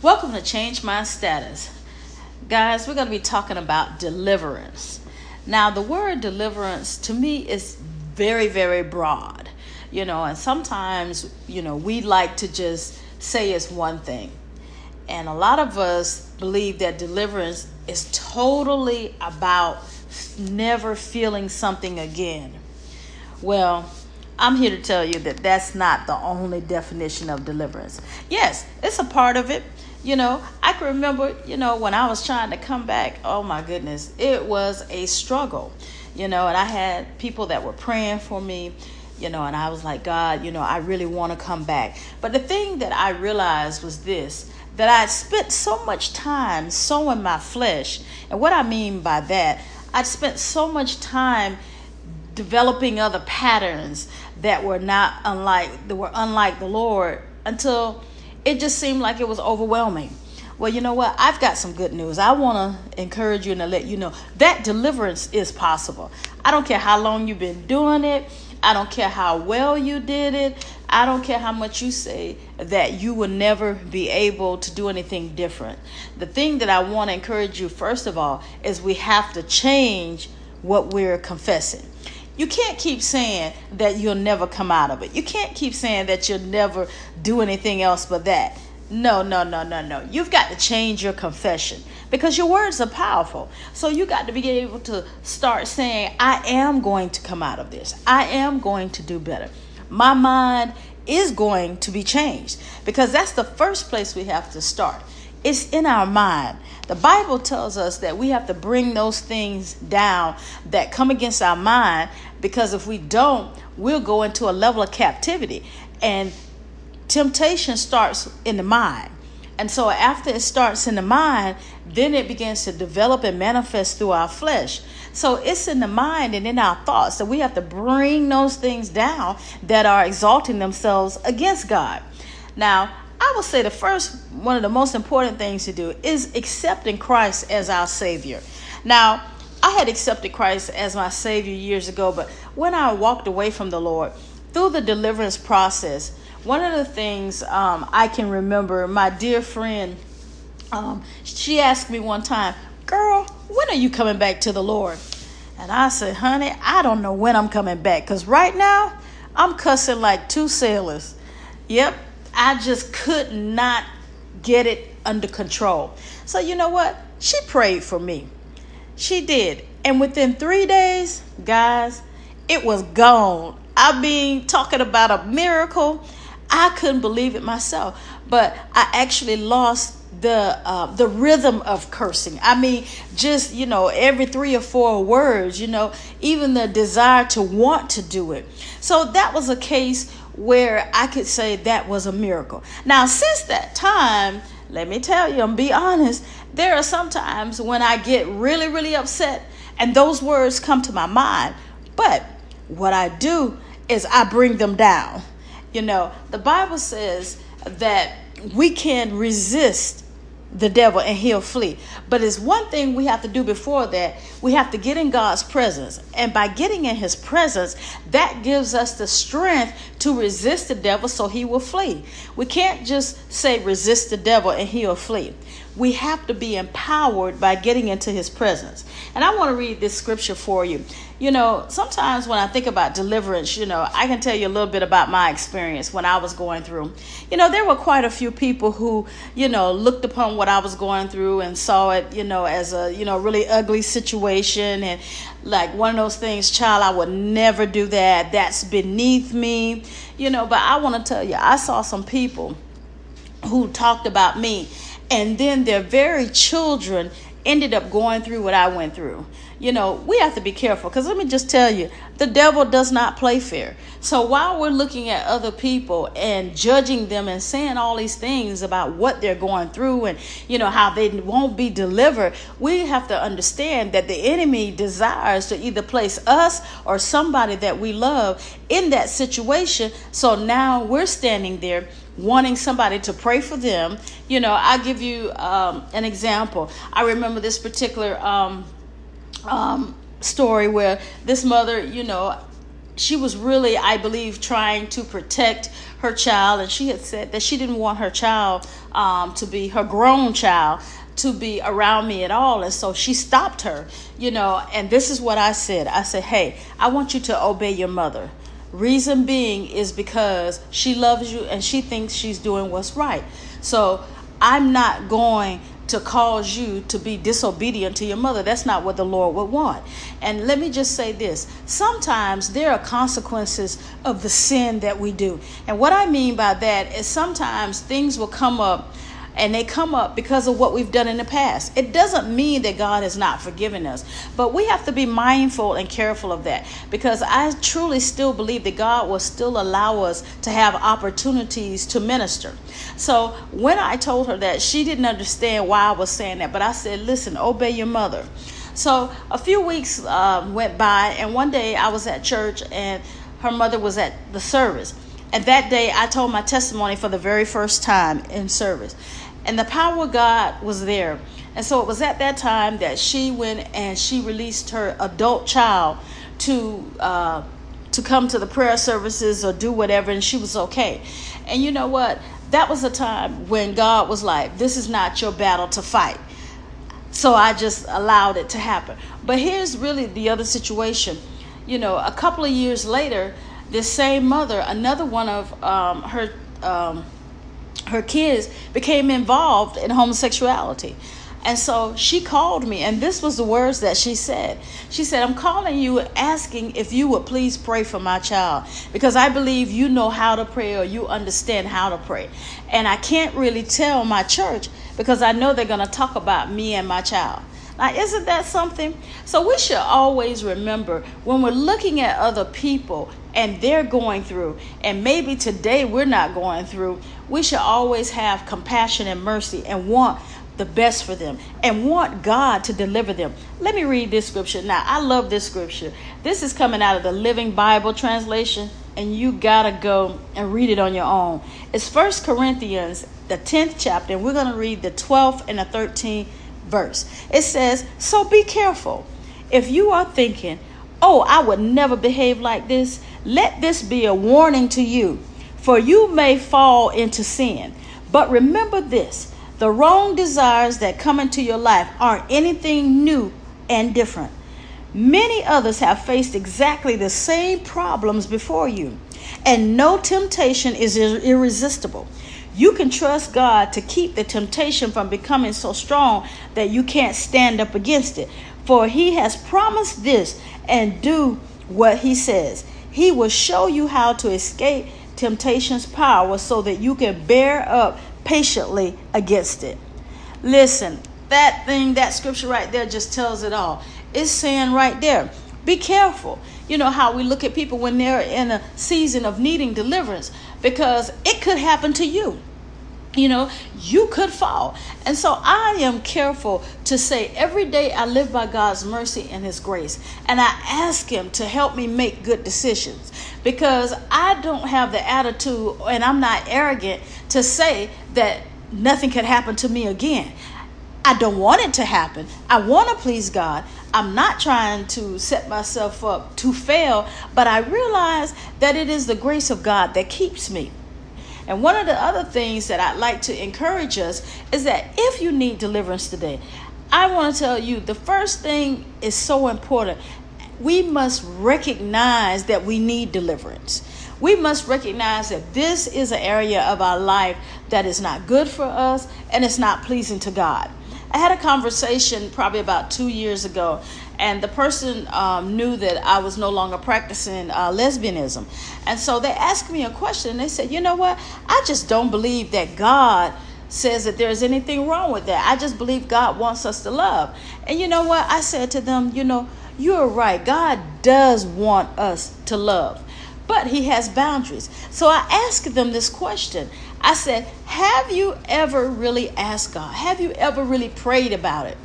Welcome to Change My Status. Guys, we're going to be talking about deliverance. Now, the word deliverance to me is very, very broad, you know, and sometimes, you know, we like to just say it's one thing. And a lot of us believe that deliverance is totally about never feeling something again. Well, I'm here to tell you that that's not the only definition of deliverance. Yes, it's a part of it. You know, I can remember, you know, when I was trying to come back, oh my goodness, it was a struggle. You know, and I had people that were praying for me, you know, and I was like, God, you know, I really want to come back. But the thing that I realized was this that I spent so much time sowing my flesh. And what I mean by that, I'd spent so much time developing other patterns that were not unlike that were unlike the Lord until it just seemed like it was overwhelming. Well, you know what? I've got some good news. I want to encourage you and to let you know that deliverance is possible. I don't care how long you've been doing it. I don't care how well you did it. I don't care how much you say that you will never be able to do anything different. The thing that I want to encourage you, first of all, is we have to change what we're confessing. You can't keep saying that you'll never come out of it. You can't keep saying that you'll never do anything else but that. No, no, no, no, no. You've got to change your confession because your words are powerful. So you got to be able to start saying, I am going to come out of this. I am going to do better. My mind is going to be changed because that's the first place we have to start. It's in our mind. The Bible tells us that we have to bring those things down that come against our mind because if we don't, we'll go into a level of captivity. And temptation starts in the mind. And so after it starts in the mind, then it begins to develop and manifest through our flesh. So it's in the mind and in our thoughts that we have to bring those things down that are exalting themselves against God. Now, I would say the first one of the most important things to do is accepting Christ as our Savior. Now, I had accepted Christ as my Savior years ago, but when I walked away from the Lord, through the deliverance process, one of the things um, I can remember, my dear friend, um, she asked me one time, Girl, when are you coming back to the Lord? And I said, Honey, I don't know when I'm coming back because right now I'm cussing like two sailors. Yep, I just could not get it under control. So, you know what? She prayed for me. She did. And within three days, guys, it was gone. I mean, talking about a miracle, I couldn't believe it myself. But I actually lost the uh, the rhythm of cursing. I mean, just you know, every three or four words, you know, even the desire to want to do it. So that was a case where I could say that was a miracle. Now, since that time, let me tell you, and be honest, there are some times when I get really, really upset and those words come to my mind. But what I do is I bring them down. You know, the Bible says that we can resist the devil and he'll flee. But it's one thing we have to do before that. We have to get in God's presence. And by getting in his presence, that gives us the strength to resist the devil so he will flee. We can't just say resist the devil and he'll flee. We have to be empowered by getting into his presence. And I want to read this scripture for you. You know, sometimes when I think about deliverance, you know, I can tell you a little bit about my experience when I was going through. You know, there were quite a few people who, you know, looked upon what I was going through and saw it, you know, as a, you know, really ugly situation and like one of those things, child, I would never do that. That's beneath me, you know, but I want to tell you, I saw some people who talked about me and then their very children ended up going through what I went through. You know, we have to be careful because let me just tell you, the devil does not play fair. So while we're looking at other people and judging them and saying all these things about what they're going through and, you know, how they won't be delivered, we have to understand that the enemy desires to either place us or somebody that we love in that situation. So now we're standing there wanting somebody to pray for them. You know, I'll give you um, an example. I remember this particular um, um, story where this mother, you know, she was really, I believe, trying to protect her child, and she had said that she didn't want her child um, to be her grown child to be around me at all. And so she stopped her, you know. And this is what I said I said, Hey, I want you to obey your mother. Reason being is because she loves you and she thinks she's doing what's right. So I'm not going to cause you to be disobedient to your mother. That's not what the Lord would want. And let me just say this sometimes there are consequences of the sin that we do. And what I mean by that is sometimes things will come up and they come up because of what we've done in the past. It doesn't mean that God has not forgiven us, but we have to be mindful and careful of that because I truly still believe that God will still allow us to have opportunities to minister. So when I told her that, she didn't understand why I was saying that, but I said, listen, obey your mother. So a few weeks uh, went by, and one day I was at church and her mother was at the service. And that day I told my testimony for the very first time in service and the power of God was there. And so it was at that time that she went and she released her adult child to uh, to come to the prayer services or do whatever, and she was okay. And you know what? That was a time when God was like, "This is not your battle to fight." So I just allowed it to happen. But here's really the other situation. You know, a couple of years later, this same mother, another one of um, her. Um, her kids became involved in homosexuality. And so she called me, and this was the words that she said. She said, I'm calling you asking if you would please pray for my child because I believe you know how to pray or you understand how to pray. And I can't really tell my church because I know they're going to talk about me and my child. Now, isn't that something? So, we should always remember when we're looking at other people and they're going through, and maybe today we're not going through, we should always have compassion and mercy and want the best for them and want God to deliver them. Let me read this scripture. Now, I love this scripture. This is coming out of the Living Bible translation, and you got to go and read it on your own. It's First Corinthians, the 10th chapter, and we're going to read the 12th and the 13th verse. It says, So be careful. If you are thinking, Oh, I would never behave like this, let this be a warning to you, for you may fall into sin. But remember this the wrong desires that come into your life aren't anything new and different. Many others have faced exactly the same problems before you, and no temptation is irresistible. You can trust God to keep the temptation from becoming so strong that you can't stand up against it. For He has promised this and do what He says. He will show you how to escape temptation's power so that you can bear up patiently against it. Listen, that thing, that scripture right there just tells it all. It's saying right there, be careful. You know how we look at people when they're in a season of needing deliverance because it could happen to you you know, you could fall. And so I am careful to say every day I live by God's mercy and His grace. And I ask Him to help me make good decisions because I don't have the attitude and I'm not arrogant to say that nothing could happen to me again. I don't want it to happen. I want to please God. I'm not trying to set myself up to fail, but I realize that it is the grace of God that keeps me. And one of the other things that I'd like to encourage us is that if you need deliverance today, I want to tell you the first thing is so important. We must recognize that we need deliverance. We must recognize that this is an area of our life that is not good for us and it's not pleasing to God. I had a conversation probably about two years ago, and the person um, knew that I was no longer practicing uh, lesbianism. And so they asked me a question. and They said, You know what? I just don't believe that God says that there's anything wrong with that. I just believe God wants us to love. And you know what? I said to them, You know, you're right. God does want us to love, but He has boundaries. So I asked them this question I said, Have you ever really asked God? Have you ever really prayed about it?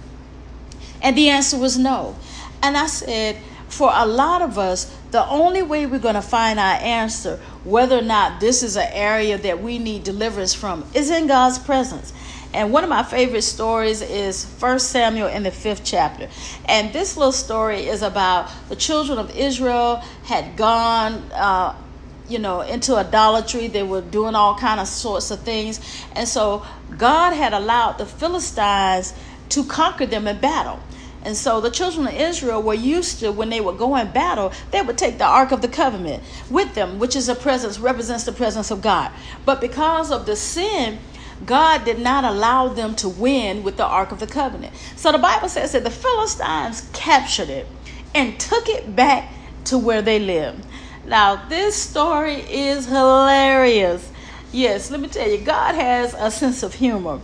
And the answer was no. And I said, For a lot of us, the only way we're going to find our answer whether or not this is an area that we need deliverance from is in God's presence. And one of my favorite stories is First Samuel in the fifth chapter. And this little story is about the children of Israel had gone uh, you know into idolatry they were doing all kind of sorts of things and so god had allowed the philistines to conquer them in battle and so the children of Israel were used to when they would go in battle, they would take the Ark of the Covenant with them, which is a presence, represents the presence of God. But because of the sin, God did not allow them to win with the Ark of the Covenant. So the Bible says that the Philistines captured it and took it back to where they lived. Now, this story is hilarious. Yes, let me tell you, God has a sense of humor.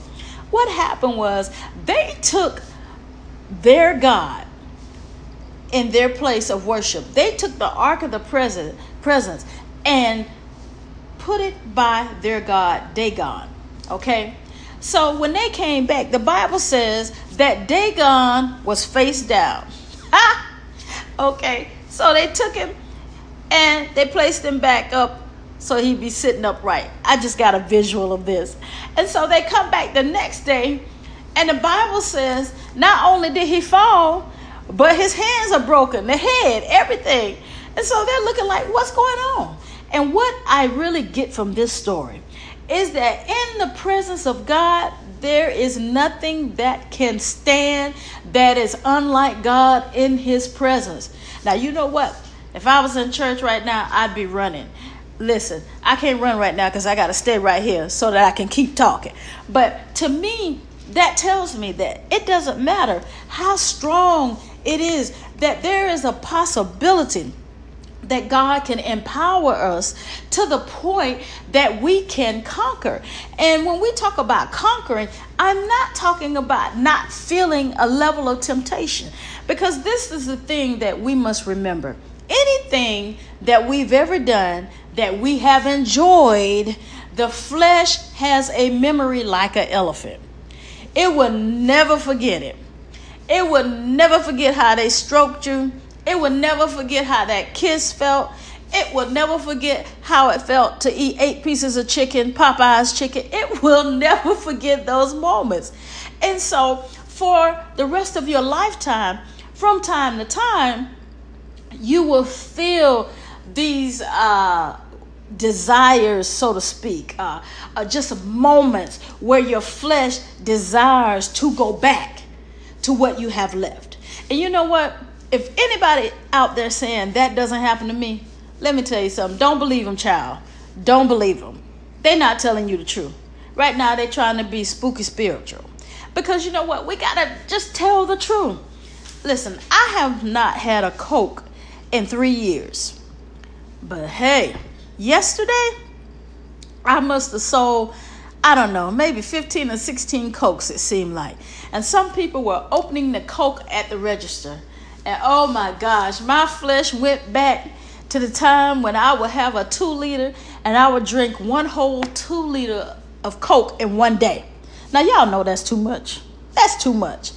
What happened was they took their God in their place of worship. They took the ark of the presence, and put it by their God Dagon. Okay? So when they came back, the Bible says that Dagon was face down. Okay. So they took him and they placed him back up so he'd be sitting upright. I just got a visual of this. And so they come back the next day, and the Bible says not only did he fall, but his hands are broken, the head, everything. And so they're looking like, what's going on? And what I really get from this story is that in the presence of God, there is nothing that can stand that is unlike God in his presence. Now, you know what? If I was in church right now, I'd be running. Listen, I can't run right now because I got to stay right here so that I can keep talking. But to me, that tells me that it doesn't matter how strong it is, that there is a possibility that God can empower us to the point that we can conquer. And when we talk about conquering, I'm not talking about not feeling a level of temptation because this is the thing that we must remember anything that we've ever done that we have enjoyed, the flesh has a memory like an elephant. It will never forget it. It will never forget how they stroked you. It will never forget how that kiss felt. It will never forget how it felt to eat eight pieces of chicken, Popeye's chicken. It will never forget those moments. And so, for the rest of your lifetime, from time to time, you will feel these uh, desires, so to speak, uh, uh, just moments where your flesh desires to go back to what you have left. And you know what? If anybody out there saying that doesn't happen to me, let me tell you something. Don't believe them, child. Don't believe them. They're not telling you the truth. Right now, they're trying to be spooky spiritual. Because you know what? We got to just tell the truth. Listen, I have not had a Coke in three years. But hey, yesterday, I must have sold, I don't know, maybe 15 or 16 Cokes, it seemed like. And some people were opening the Coke at the register. And oh my gosh, my flesh went back to the time when I would have a two liter and I would drink one whole two liter of Coke in one day. Now, y'all know that's too much. That's too much.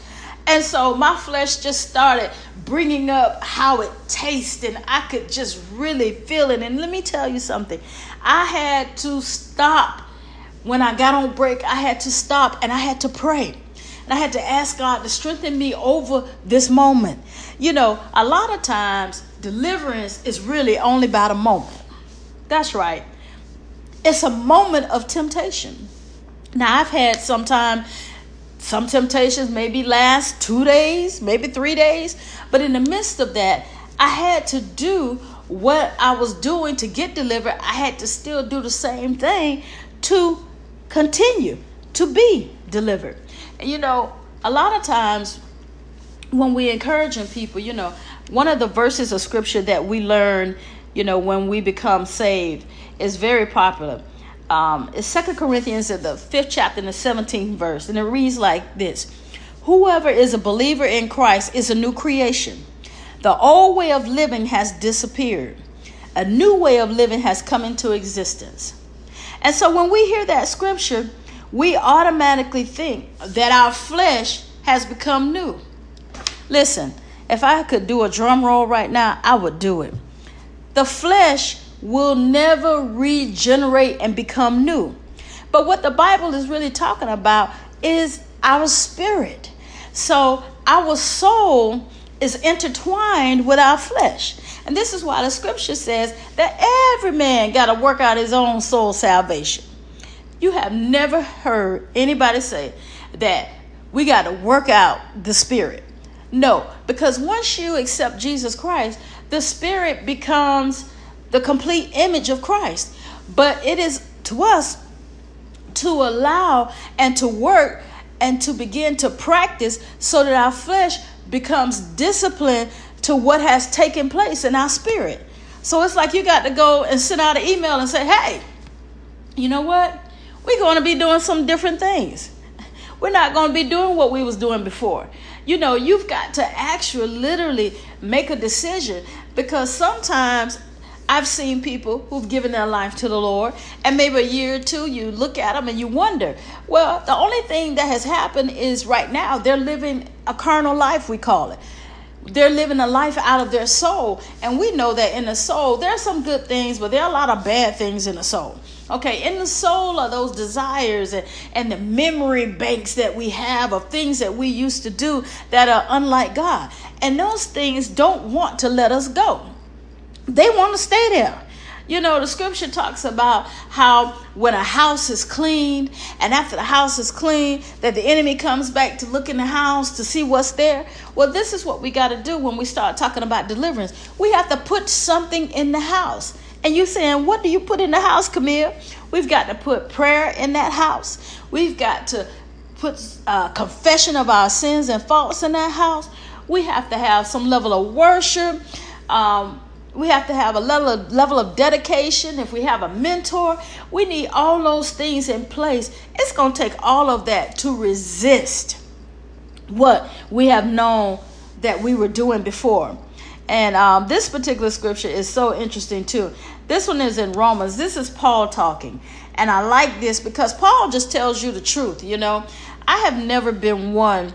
And so my flesh just started bringing up how it tastes, and I could just really feel it. And let me tell you something I had to stop when I got on break, I had to stop and I had to pray. And I had to ask God to strengthen me over this moment. You know, a lot of times deliverance is really only about a moment. That's right. It's a moment of temptation. Now, I've had some time some temptations maybe last two days, maybe three days. But in the midst of that, I had to do what I was doing to get delivered. I had to still do the same thing to continue to be delivered. And you know, a lot of times when we encouraging people, you know, one of the verses of scripture that we learn, you know, when we become saved is very popular um, it's Second Corinthians in the fifth chapter in the 17th verse, and it reads like this Whoever is a believer in Christ is a new creation. The old way of living has disappeared. A new way of living has come into existence. And so when we hear that scripture, we automatically think that our flesh has become new. Listen, if I could do a drum roll right now, I would do it. The flesh will never regenerate and become new. But what the Bible is really talking about is our spirit. So our soul is intertwined with our flesh. And this is why the scripture says that every man got to work out his own soul salvation. You have never heard anybody say that we got to work out the spirit. No, because once you accept Jesus Christ, the spirit becomes the complete image of Christ. But it is to us to allow and to work and to begin to practice so that our flesh becomes disciplined to what has taken place in our spirit. So it's like you got to go and send out an email and say, hey, you know what? We're going to be doing some different things. We're not going to be doing what we was doing before. You know, you've got to actually literally make a decision because sometimes I've seen people who've given their life to the Lord, and maybe a year or two, you look at them and you wonder. Well, the only thing that has happened is right now they're living a carnal life, we call it. They're living a life out of their soul, and we know that in the soul, there are some good things, but there are a lot of bad things in the soul. Okay, in the soul are those desires and, and the memory banks that we have of things that we used to do that are unlike God. And those things don't want to let us go they want to stay there. You know, the scripture talks about how when a house is cleaned, and after the house is cleaned, that the enemy comes back to look in the house to see what's there. Well, this is what we got to do when we start talking about deliverance. We have to put something in the house. And you saying, what do you put in the house, Camille? We've got to put prayer in that house. We've got to put uh, confession of our sins and faults in that house. We have to have some level of worship. Um, we have to have a level of, level of dedication. If we have a mentor, we need all those things in place. It's going to take all of that to resist what we have known that we were doing before. And um, this particular scripture is so interesting too. This one is in Romans. This is Paul talking. And I like this because Paul just tells you the truth. You know, I have never been one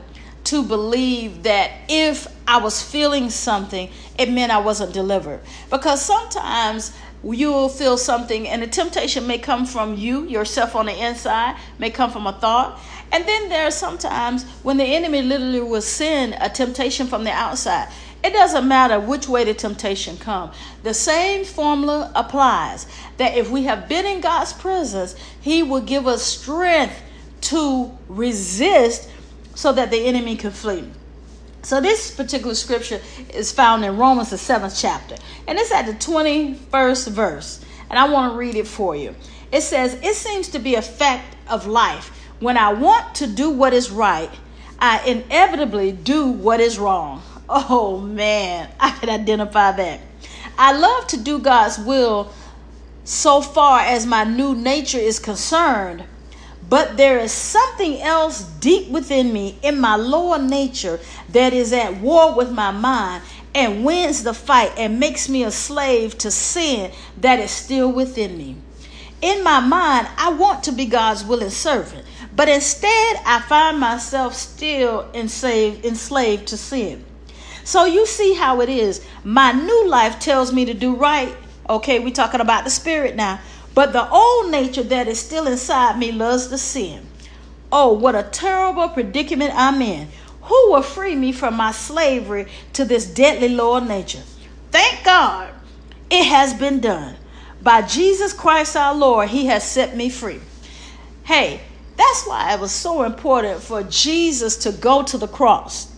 to believe that if I was feeling something, it meant I wasn't delivered. Because sometimes you'll feel something, and the temptation may come from you, yourself on the inside, may come from a thought. And then there are sometimes when the enemy literally will send a temptation from the outside. It doesn't matter which way the temptation comes. The same formula applies that if we have been in God's presence, He will give us strength to resist so that the enemy could flee. So this particular scripture is found in Romans the seventh chapter, and it's at the 21st verse. And I want to read it for you. It says, It seems to be a fact of life. When I want to do what is right, I inevitably do what is wrong. Oh man, I can identify that. I love to do God's will so far as my new nature is concerned, but there is something else deep within me, in my lower nature, that is at war with my mind and wins the fight and makes me a slave to sin that is still within me. In my mind, I want to be God's willing servant, but instead I find myself still enslaved, enslaved to sin. So you see how it is. My new life tells me to do right. Okay, we're talking about the spirit now. But the old nature that is still inside me loves to sin. Oh, what a terrible predicament I'm in. Who will free me from my slavery to this deadly lower nature? Thank God it has been done. By Jesus Christ our Lord, He has set me free. Hey, that's why it was so important for Jesus to go to the cross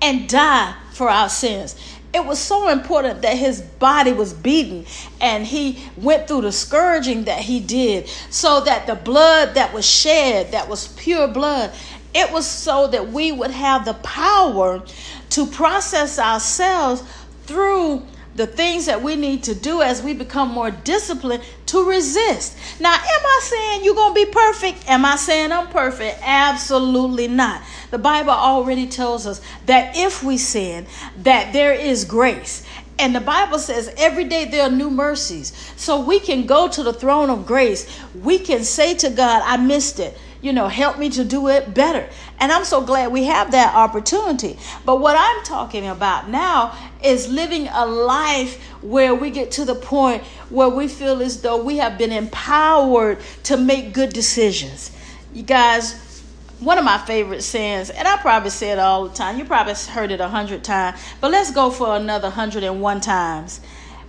and die for our sins it was so important that his body was beaten and he went through the scourging that he did so that the blood that was shed that was pure blood it was so that we would have the power to process ourselves through the things that we need to do as we become more disciplined to resist. Now, am I saying you're going to be perfect? Am I saying I'm perfect? Absolutely not. The Bible already tells us that if we sin, that there is grace. And the Bible says every day there are new mercies. So we can go to the throne of grace. We can say to God, I missed it you know, help me to do it better. And I'm so glad we have that opportunity. But what I'm talking about now is living a life where we get to the point where we feel as though we have been empowered to make good decisions. You guys, one of my favorite sayings, and I probably say it all the time. You probably heard it a hundred times, but let's go for another hundred and one times.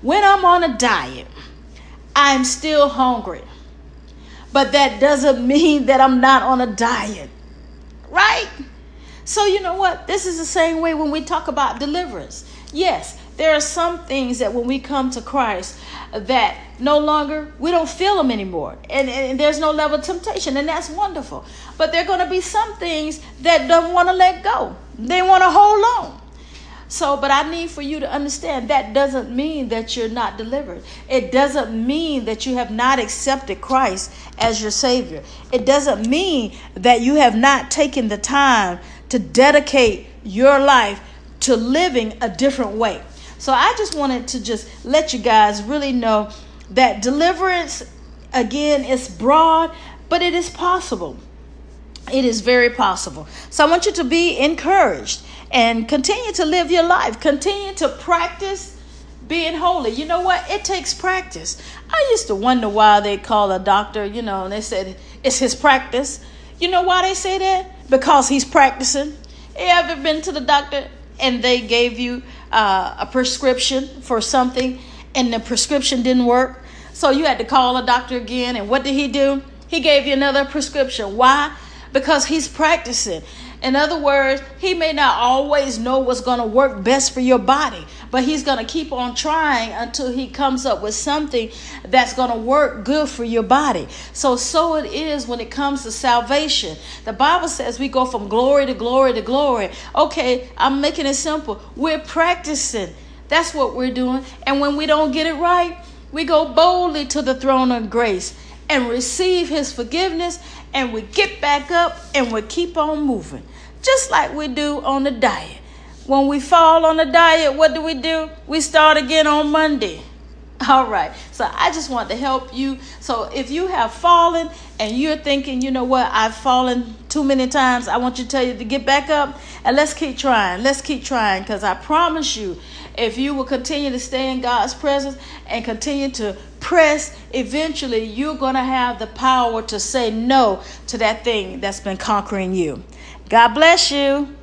When I'm on a diet, I'm still hungry, but that doesn't mean that I'm not on a diet, right? So, you know what? This is the same way when we talk about deliverance. Yes, there are some things that when we come to Christ that no longer we don't feel them anymore and, and there's no level of temptation and that's wonderful but there are going to be some things that don't want to let go they want to hold on so but i need for you to understand that doesn't mean that you're not delivered it doesn't mean that you have not accepted christ as your savior it doesn't mean that you have not taken the time to dedicate your life to living a different way. So I just wanted to just let you guys really know that deliverance, again, is broad, but it is possible. It is very possible. So I want you to be encouraged and continue to live your life. Continue to practice being holy. You know what? It takes practice. I used to wonder why they call a doctor, you know, and they said it's his practice. You know why they say that? Because he's practicing. You ever been to the doctor and they gave you uh, a prescription for something and the prescription didn't work? So you had to call a doctor again. And what did he do? He gave you another prescription. Why? Because he's practicing. In other words, he may not always know what's going to work best for your body, but he's going to keep on trying until he comes up with something that's going to work good for your body. So, so it is when it comes to salvation. The Bible says we go from glory to glory to glory. Okay, I'm making it simple. We're practicing. That's what we're doing. And when we don't get it right, we go boldly to the throne of grace and receive his forgiveness and we get back up and we keep on moving just like we do on the diet. When we fall on the diet, what do we do? We start again on Monday. All right. So I just want to help you. So if you have fallen and you're thinking, you know what, I've fallen too many times, I want you to tell you to get back up and let's keep trying. Let's keep trying because I promise you, if you will continue to stay in God's presence and continue to press, eventually you're going to have the power to say no to that thing that's been conquering you. God bless you.